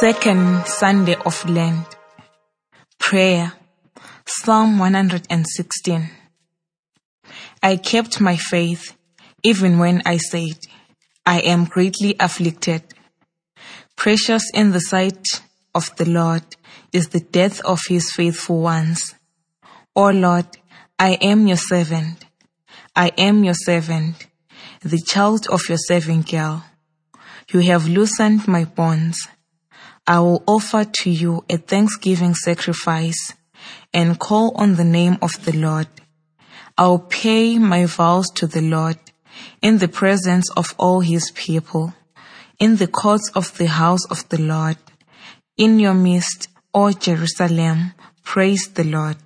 Second Sunday of Lent. Prayer. Psalm 116. I kept my faith even when I said, I am greatly afflicted. Precious in the sight of the Lord is the death of his faithful ones. O Lord, I am your servant. I am your servant, the child of your servant girl. You have loosened my bonds. I will offer to you a thanksgiving sacrifice and call on the name of the Lord. I will pay my vows to the Lord in the presence of all his people, in the courts of the house of the Lord. In your midst, O Jerusalem, praise the Lord.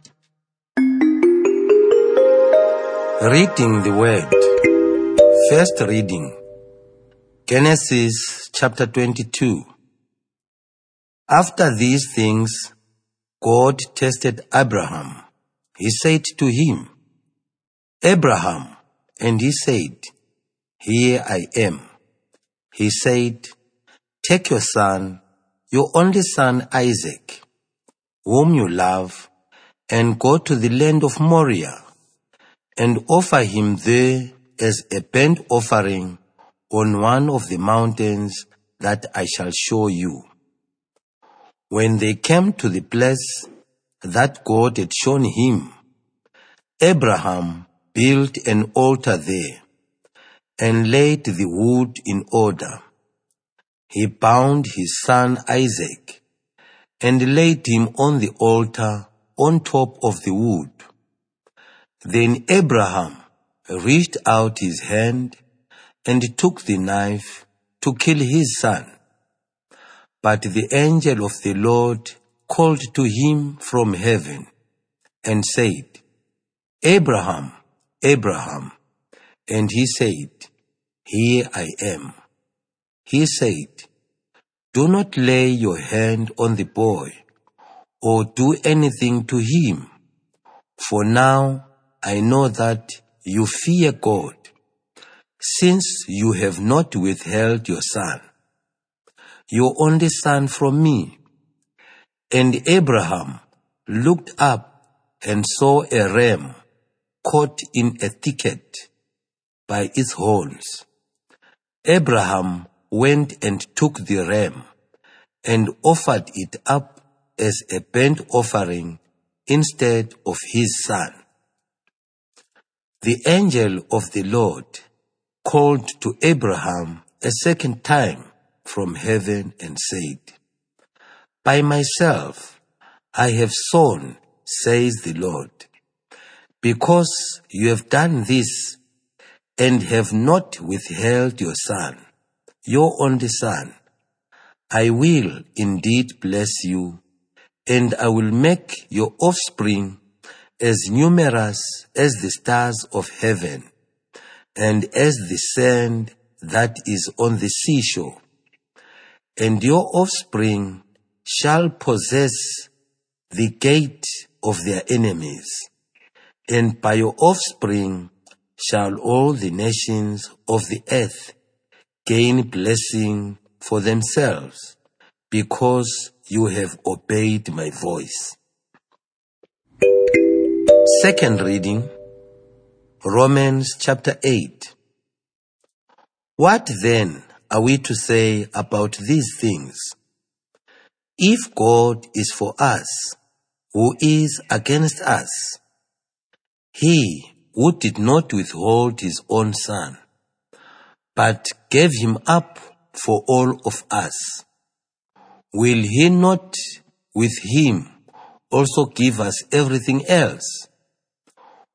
Reading the Word. First reading. Genesis chapter 22. After these things, God tested Abraham. He said to him, Abraham, and he said, Here I am. He said, Take your son, your only son Isaac, whom you love, and go to the land of Moriah, and offer him there as a burnt offering on one of the mountains that I shall show you. When they came to the place that God had shown him, Abraham built an altar there and laid the wood in order. He bound his son Isaac and laid him on the altar on top of the wood. Then Abraham reached out his hand and took the knife to kill his son. But the angel of the Lord called to him from heaven and said, Abraham, Abraham. And he said, Here I am. He said, Do not lay your hand on the boy or do anything to him, for now I know that you fear God, since you have not withheld your son your only son from me. And Abraham looked up and saw a ram caught in a thicket by its horns. Abraham went and took the ram and offered it up as a burnt offering instead of his son. The angel of the Lord called to Abraham a second time from heaven and said, By myself I have sown, says the Lord, because you have done this and have not withheld your son, your only son. I will indeed bless you, and I will make your offspring as numerous as the stars of heaven and as the sand that is on the seashore and your offspring shall possess the gate of their enemies, and by your offspring shall all the nations of the earth gain blessing for themselves, because you have obeyed my voice. Second reading, Romans chapter 8. What then are we to say about these things? If God is for us, who is against us? He who did not withhold his own son, but gave him up for all of us, will he not with him also give us everything else?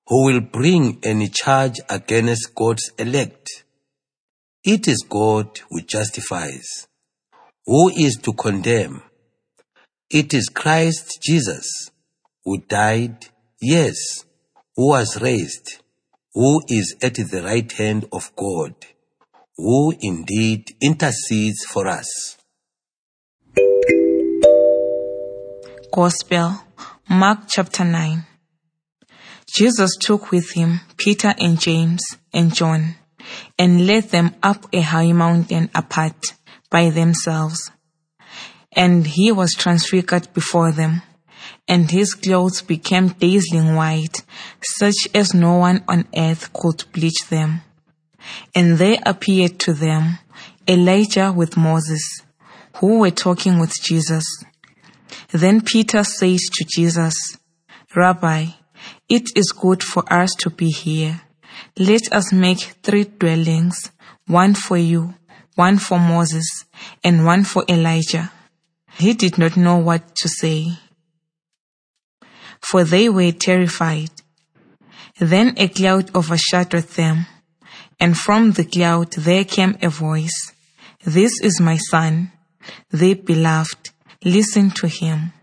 Who will bring any charge against God's elect? It is God who justifies. Who is to condemn? It is Christ Jesus who died, yes, who was raised, who is at the right hand of God, who indeed intercedes for us. Gospel, Mark chapter 9. Jesus took with him Peter and James and John and led them up a high mountain apart by themselves. and he was transfigured before them, and his clothes became dazzling white, such as no one on earth could bleach them. And there appeared to them Elijah with Moses, who were talking with Jesus. Then Peter said to Jesus, Rabbi, it is good for us to be here. Let us make three dwellings, one for you, one for Moses, and one for Elijah. He did not know what to say, for they were terrified. Then a cloud overshadowed them, and from the cloud there came a voice, This is my son, the beloved, listen to him.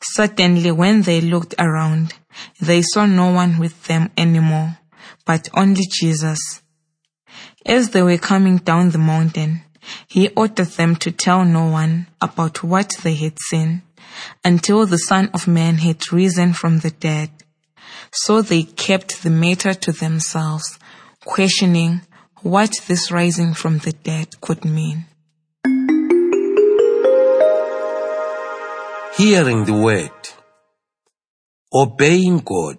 Suddenly when they looked around, they saw no one with them anymore, but only Jesus. As they were coming down the mountain, he ordered them to tell no one about what they had seen until the Son of Man had risen from the dead. So they kept the matter to themselves, questioning what this rising from the dead could mean. Hearing the word, obeying God.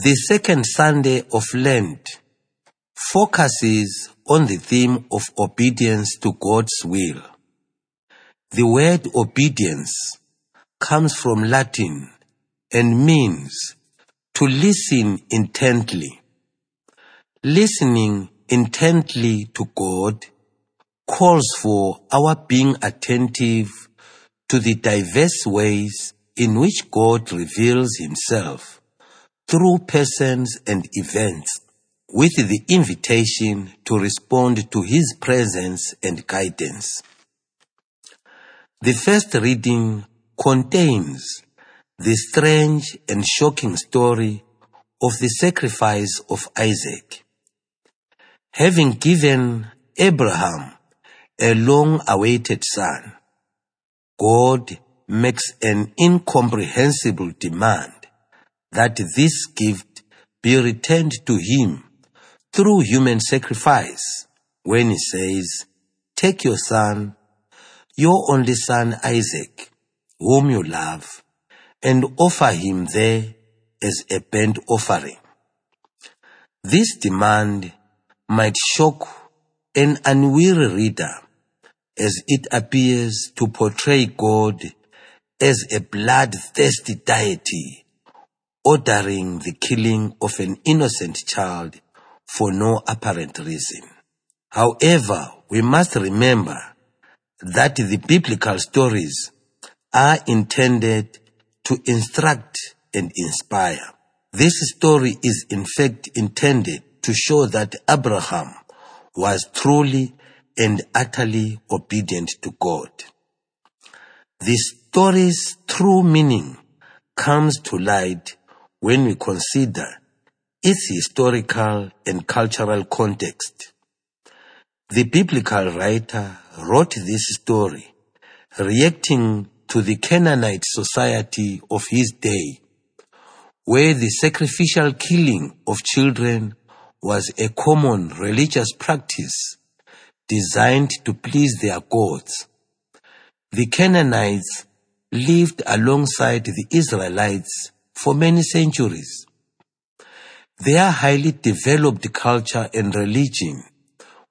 The second Sunday of Lent focuses on the theme of obedience to God's will. The word obedience comes from Latin and means to listen intently. Listening intently to God calls for our being attentive to the diverse ways in which God reveals himself through persons and events with the invitation to respond to his presence and guidance. The first reading contains the strange and shocking story of the sacrifice of Isaac. Having given Abraham a long awaited son, God makes an incomprehensible demand that this gift be returned to him through human sacrifice when he says, Take your son, your only son Isaac, whom you love, and offer him there as a burnt offering. This demand might shock an unweary reader as it appears to portray God as a bloodthirsty deity ordering the killing of an innocent child for no apparent reason. However, we must remember that the biblical stories are intended to instruct and inspire. This story is in fact intended to show that Abraham was truly and utterly obedient to God. The story's true meaning comes to light when we consider its historical and cultural context. The biblical writer wrote this story reacting to the Canaanite society of his day, where the sacrificial killing of children was a common religious practice designed to please their gods. The Canaanites lived alongside the Israelites for many centuries. Their highly developed culture and religion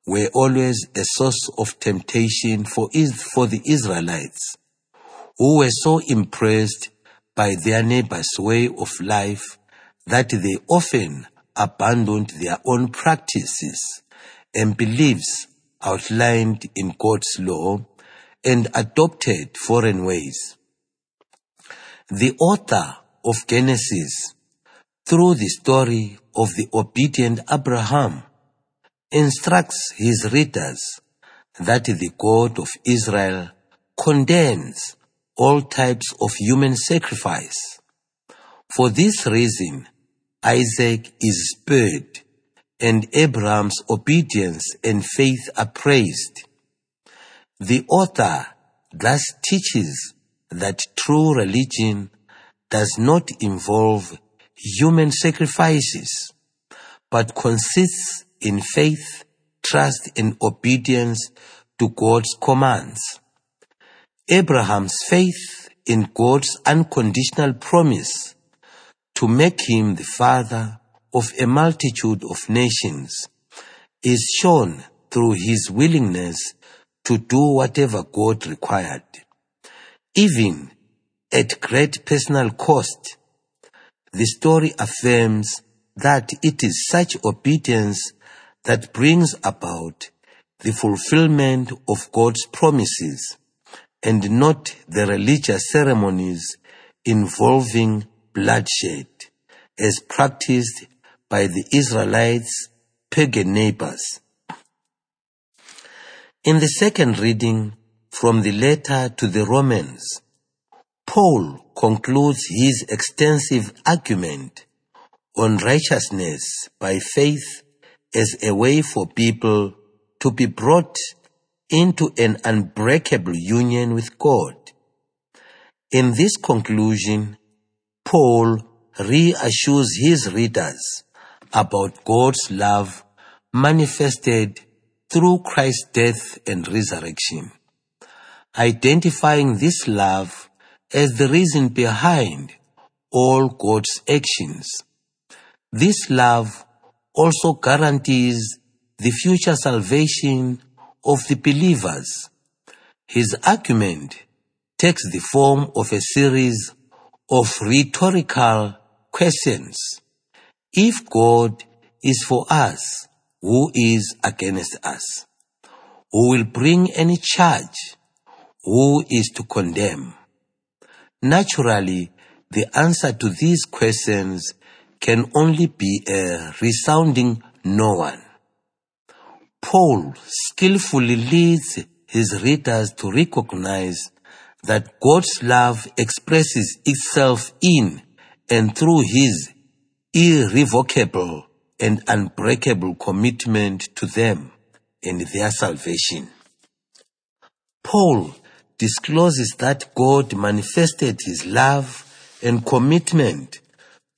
were always a source of temptation for, for the Israelites, who were so impressed by their neighbors' way of life that they often abandoned their own practices and beliefs outlined in God's law and adopted foreign ways. The author of Genesis, through the story of the obedient Abraham, instructs his readers that the God of Israel condemns all types of human sacrifice. For this reason, Isaac is spared and Abraham's obedience and faith are praised. The author thus teaches that true religion does not involve human sacrifices, but consists in faith, trust, and obedience to God's commands. Abraham's faith in God's unconditional promise to make him the father of a multitude of nations is shown through his willingness to do whatever God required, even at great personal cost. The story affirms that it is such obedience that brings about the fulfillment of God's promises and not the religious ceremonies involving bloodshed as practiced by the Israelites' pagan neighbors. In the second reading from the letter to the Romans, Paul concludes his extensive argument on righteousness by faith as a way for people to be brought into an unbreakable union with God. In this conclusion, Paul reassures his readers about God's love manifested through Christ's death and resurrection, identifying this love as the reason behind all God's actions. This love also guarantees the future salvation of the believers. His argument takes the form of a series of rhetorical questions. If God is for us, who is against us? Who will bring any charge? Who is to condemn? Naturally, the answer to these questions can only be a resounding no one. Paul skillfully leads his readers to recognize that God's love expresses itself in and through his irrevocable and unbreakable commitment to them and their salvation. Paul discloses that God manifested his love and commitment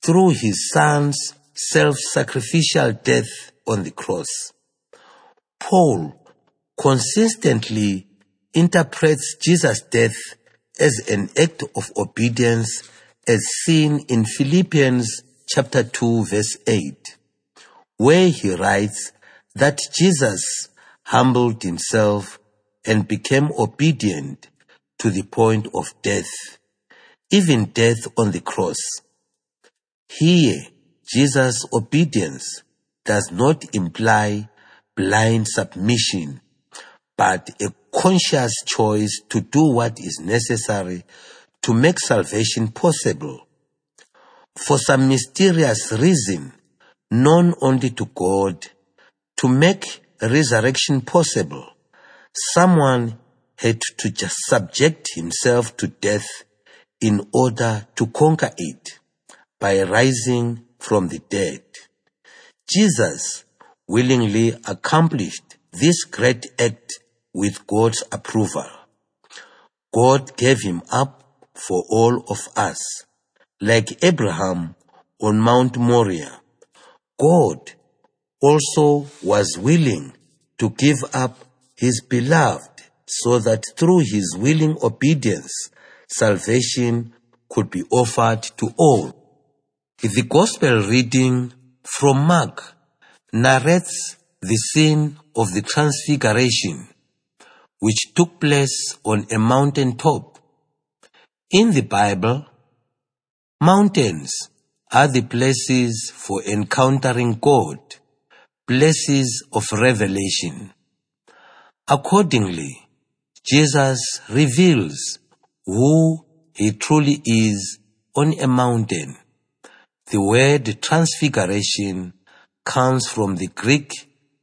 through his son's self-sacrificial death on the cross. Paul consistently interprets Jesus' death as an act of obedience as seen in Philippians chapter 2 verse 8, where he writes that Jesus humbled himself and became obedient to the point of death, even death on the cross. Here, Jesus' obedience does not imply blind submission, but a conscious choice to do what is necessary to make salvation possible. For some mysterious reason, known only to God, to make resurrection possible, someone had to just subject himself to death in order to conquer it by rising from the dead. Jesus willingly accomplished this great act with God's approval. God gave him up for all of us, like Abraham on Mount Moriah. God also was willing to give up his beloved so that through his willing obedience, salvation could be offered to all. The gospel reading from Mark narrates the scene of the transfiguration, which took place on a mountain top. In the Bible, mountains are the places for encountering God, places of revelation. Accordingly, Jesus reveals who he truly is on a mountain. The word transfiguration comes from the Greek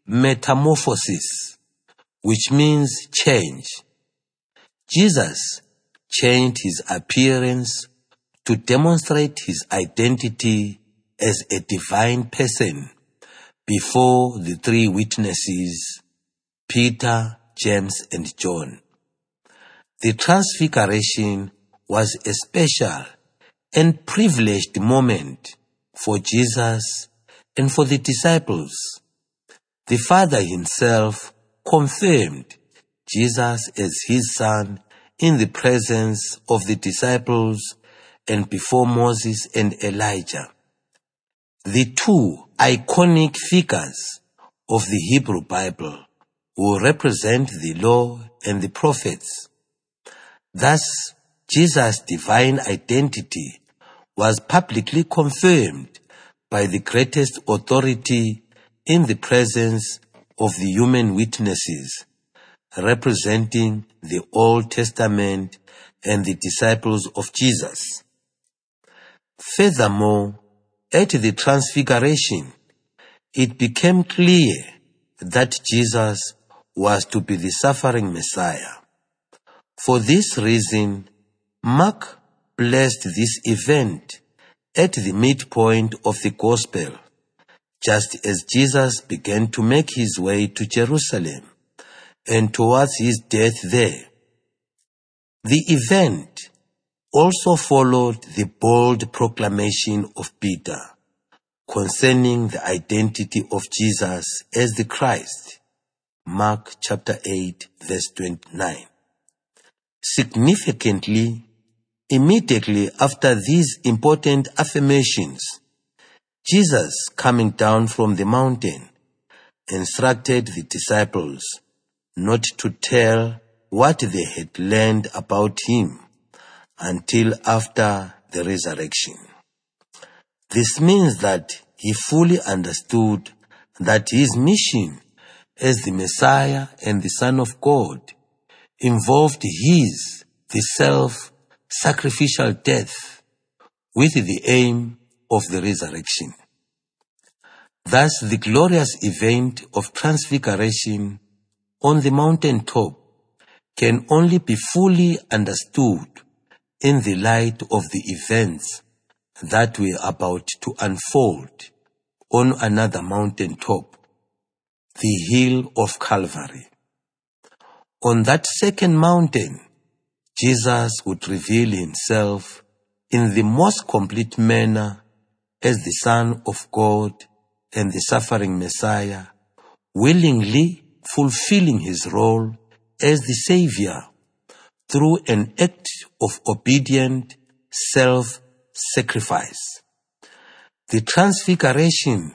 metamorphosis, which means change. Jesus changed his appearance to demonstrate his identity as a divine person before the three witnesses, Peter, James, and John. The transfiguration was a special and privileged moment for Jesus and for the disciples. The Father himself confirmed Jesus as his son in the presence of the disciples and before Moses and Elijah. The two iconic figures of the Hebrew Bible who represent the law and the prophets. Thus, Jesus' divine identity was publicly confirmed by the greatest authority in the presence of the human witnesses, representing the Old Testament and the disciples of Jesus. Furthermore, at the Transfiguration, it became clear that Jesus was to be the suffering Messiah. For this reason, Mark placed this event at the midpoint of the Gospel, just as Jesus began to make his way to Jerusalem and towards his death there. The event also followed the bold proclamation of Peter concerning the identity of Jesus as the Christ. Mark chapter 8 verse 29. Significantly, immediately after these important affirmations, Jesus coming down from the mountain instructed the disciples not to tell what they had learned about him until after the resurrection. This means that he fully understood that his mission as the Messiah and the Son of God involved his, the self-sacrificial death with the aim of the resurrection. Thus, the glorious event of transfiguration on the mountain top can only be fully understood in the light of the events that were about to unfold on another mountain top, the hill of Calvary. On that second mountain, Jesus would reveal himself in the most complete manner as the Son of God and the suffering Messiah, willingly fulfilling his role as the Savior through an act of obedient self-sacrifice. The Transfiguration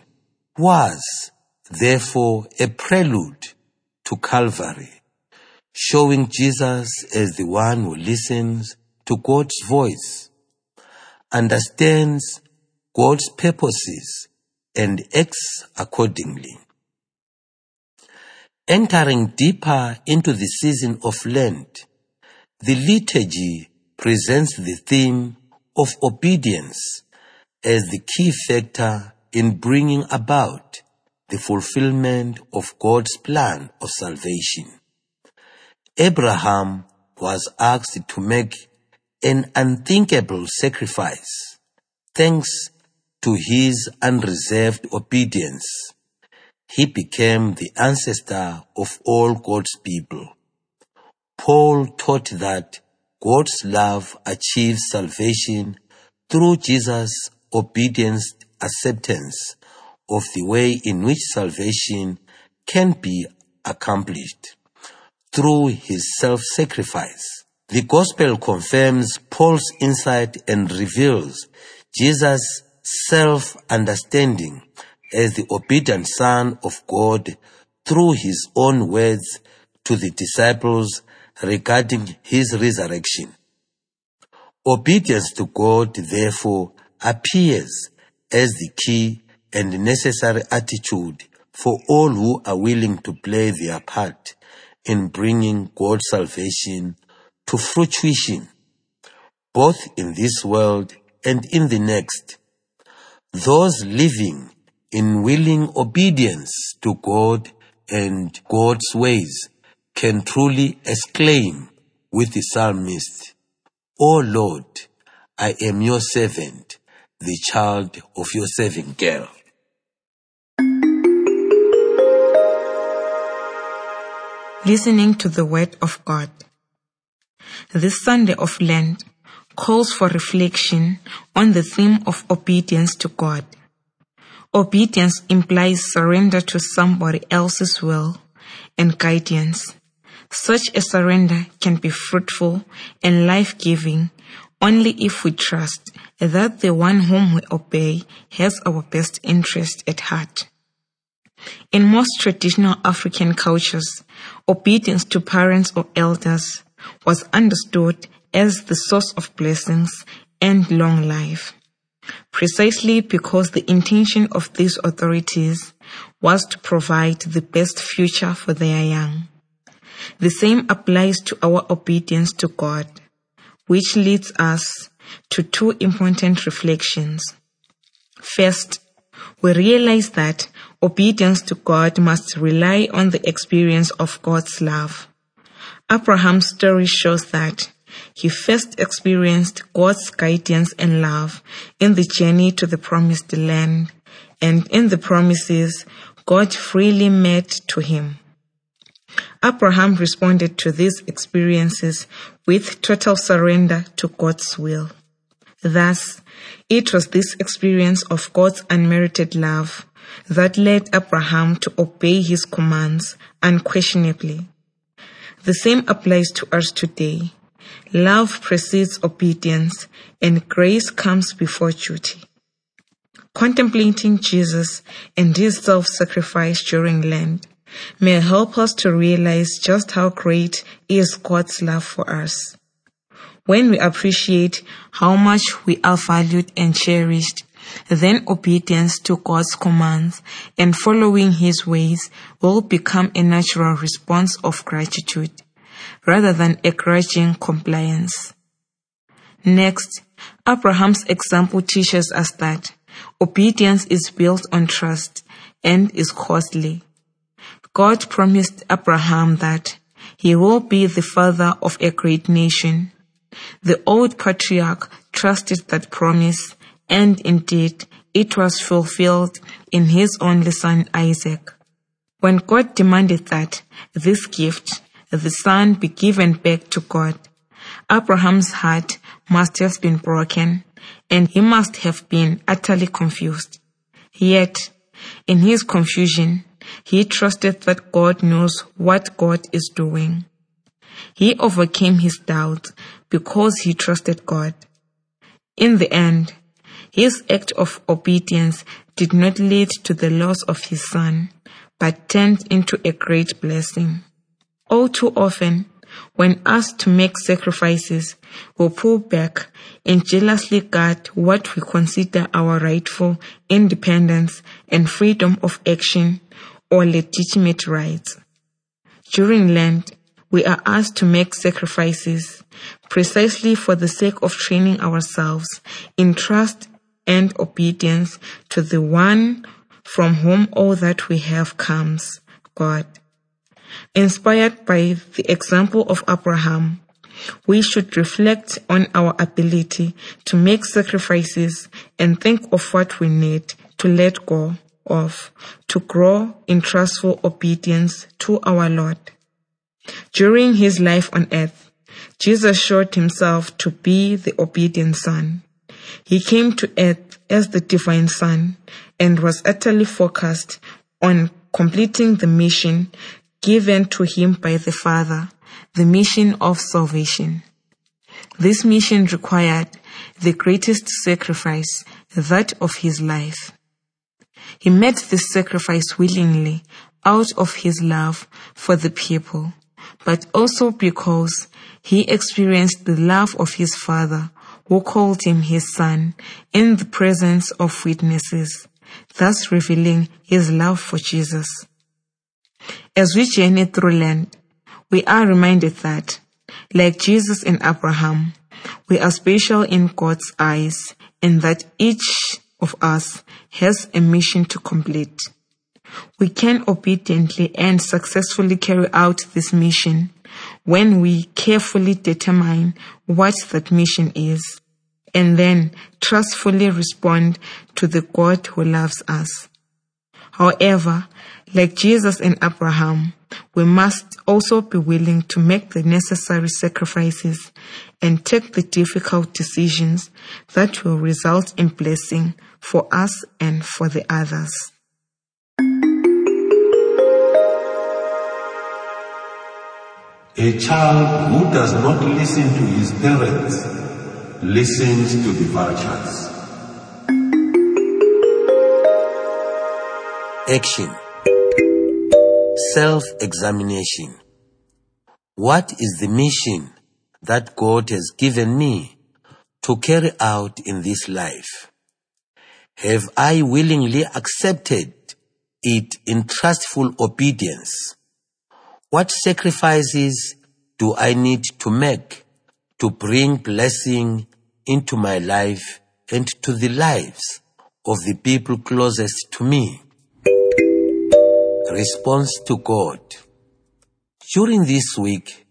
was, therefore, a prelude to Calvary, showing Jesus as the one who listens to God's voice, understands God's purposes, and acts accordingly. Entering deeper into the season of Lent, the liturgy presents the theme of obedience as the key factor in bringing about the fulfillment of God's plan of salvation. Abraham was asked to make an unthinkable sacrifice thanks to his unreserved obedience. He became the ancestor of all God's people. Paul taught that God's love achieves salvation through Jesus' obedience acceptance of the way in which salvation can be accomplished through his self-sacrifice. The gospel confirms Paul's insight and reveals Jesus' self-understanding as the obedient Son of God through his own words to the disciples regarding his resurrection. Obedience to God, therefore, appears as the key and necessary attitude for all who are willing to play their part in bringing God's salvation to fruition, both in this world and in the next. Those living in willing obedience to God and God's ways can truly exclaim with the psalmist, O Lord, I am your servant, the child of your servant girl. Listening to the Word of God. This Sunday of Lent calls for reflection on the theme of obedience to God. Obedience implies surrender to somebody else's will and guidance. Such a surrender can be fruitful and life-giving only if we trust that the one whom we obey has our best interest at heart. In most traditional African cultures, obedience to parents or elders was understood as the source of blessings and long life. Precisely because the intention of these authorities was to provide the best future for their young. The same applies to our obedience to God, which leads us to two important reflections. First, we realize that obedience to God must rely on the experience of God's love. Abraham's story shows that he first experienced God's guidance and love in the journey to the promised land, and in the promises God freely made to him. Abraham responded to these experiences with total surrender to God's will. Thus, it was this experience of God's unmerited love that led Abraham to obey his commands unquestionably. The same applies to us today. Love precedes obedience and grace comes before duty. Contemplating Jesus and his self-sacrifice during Lent may help us to realize just how great is God's love for us. When we appreciate how much we are valued and cherished, then obedience to God's commands and following His ways will become a natural response of gratitude rather than a grudging compliance. Next, Abraham's example teaches us that obedience is built on trust and is costly. God promised Abraham that he will be the father of a great nation. The old patriarch trusted that promise, and indeed it was fulfilled in his only son Isaac. When God demanded that this gift, the son, be given back to God, Abraham's heart must have been broken and he must have been utterly confused. Yet, in his confusion, he trusted that God knows what God is doing. He overcame his doubts because he trusted God. In the end, his act of obedience did not lead to the loss of his son, but turned into a great blessing. All too often, when asked to make sacrifices, we pull back and jealously guard what we consider our rightful independence and freedom of action or legitimate rights. During Lent, we are asked to make sacrifices precisely for the sake of training ourselves in trust and obedience to the one from whom all that we have comes, God. Inspired by the example of Abraham, we should reflect on our ability to make sacrifices and think of what we need to let go of to grow in trustful obedience to our Lord. During his life on earth, Jesus showed himself to be the obedient Son. He came to earth as the divine Son and was utterly focused on completing the mission given to him by the Father, the mission of salvation. This mission required the greatest sacrifice, that of his life. He made this sacrifice willingly out of his love for the people, but also because he experienced the love of his father who called him his son in the presence of witnesses, thus revealing his love for Jesus. As we journey through Lent, we are reminded that, like Jesus and Abraham, we are special in God's eyes and that each of us has a mission to complete. We can obediently and successfully carry out this mission when we carefully determine what that mission is and then trustfully respond to the God who loves us. However, like Jesus and Abraham, we must also be willing to make the necessary sacrifices and take the difficult decisions that will result in blessing for us and for the others. A child who does not listen to his parents listens to the vultures. Action Self examination. What is the mission that God has given me to carry out in this life? Have I willingly accepted it in trustful obedience? What sacrifices do I need to make to bring blessing into my life and to the lives of the people closest to me? Response to God. During this week,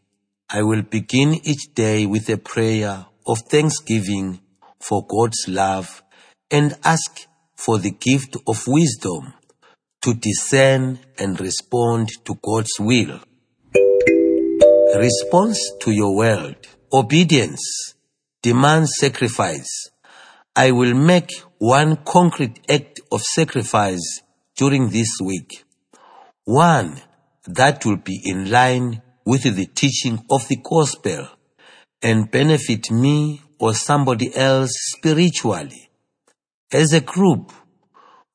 I will begin each day with a prayer of thanksgiving for God's love and ask for the gift of wisdom to discern and respond to God's will. Response to your world. Obedience demands sacrifice. I will make one concrete act of sacrifice during this week. One that will be in line with the teaching of the gospel and benefit me or somebody else spiritually. As a group,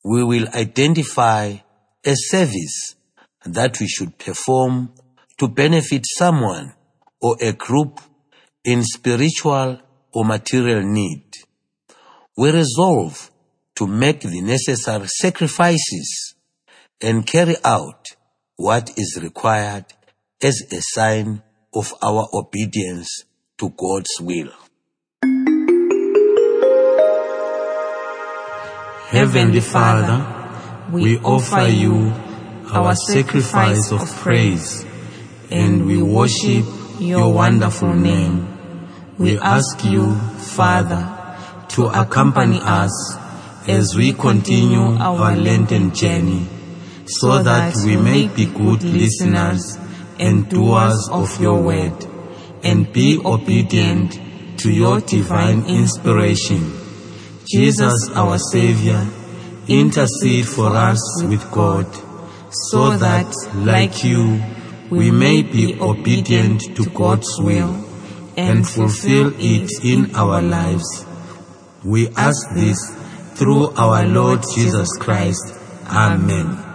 we will identify a service that we should perform to benefit someone or a group in spiritual or material need. We resolve to make the necessary sacrifices and carry out what is required as a sign of our obedience to God's will. Heavenly Father, we offer you our sacrifice of praise and we worship your wonderful name. We ask you, Father, to accompany us as we continue our Lenten journey so that we may be good listeners and doers of your word and be obedient to your divine inspiration. Jesus, our Savior, intercede for us with God so that, like you, we may be obedient to God's will and fulfill it in our lives. We ask this through our Lord Jesus Christ. Amen.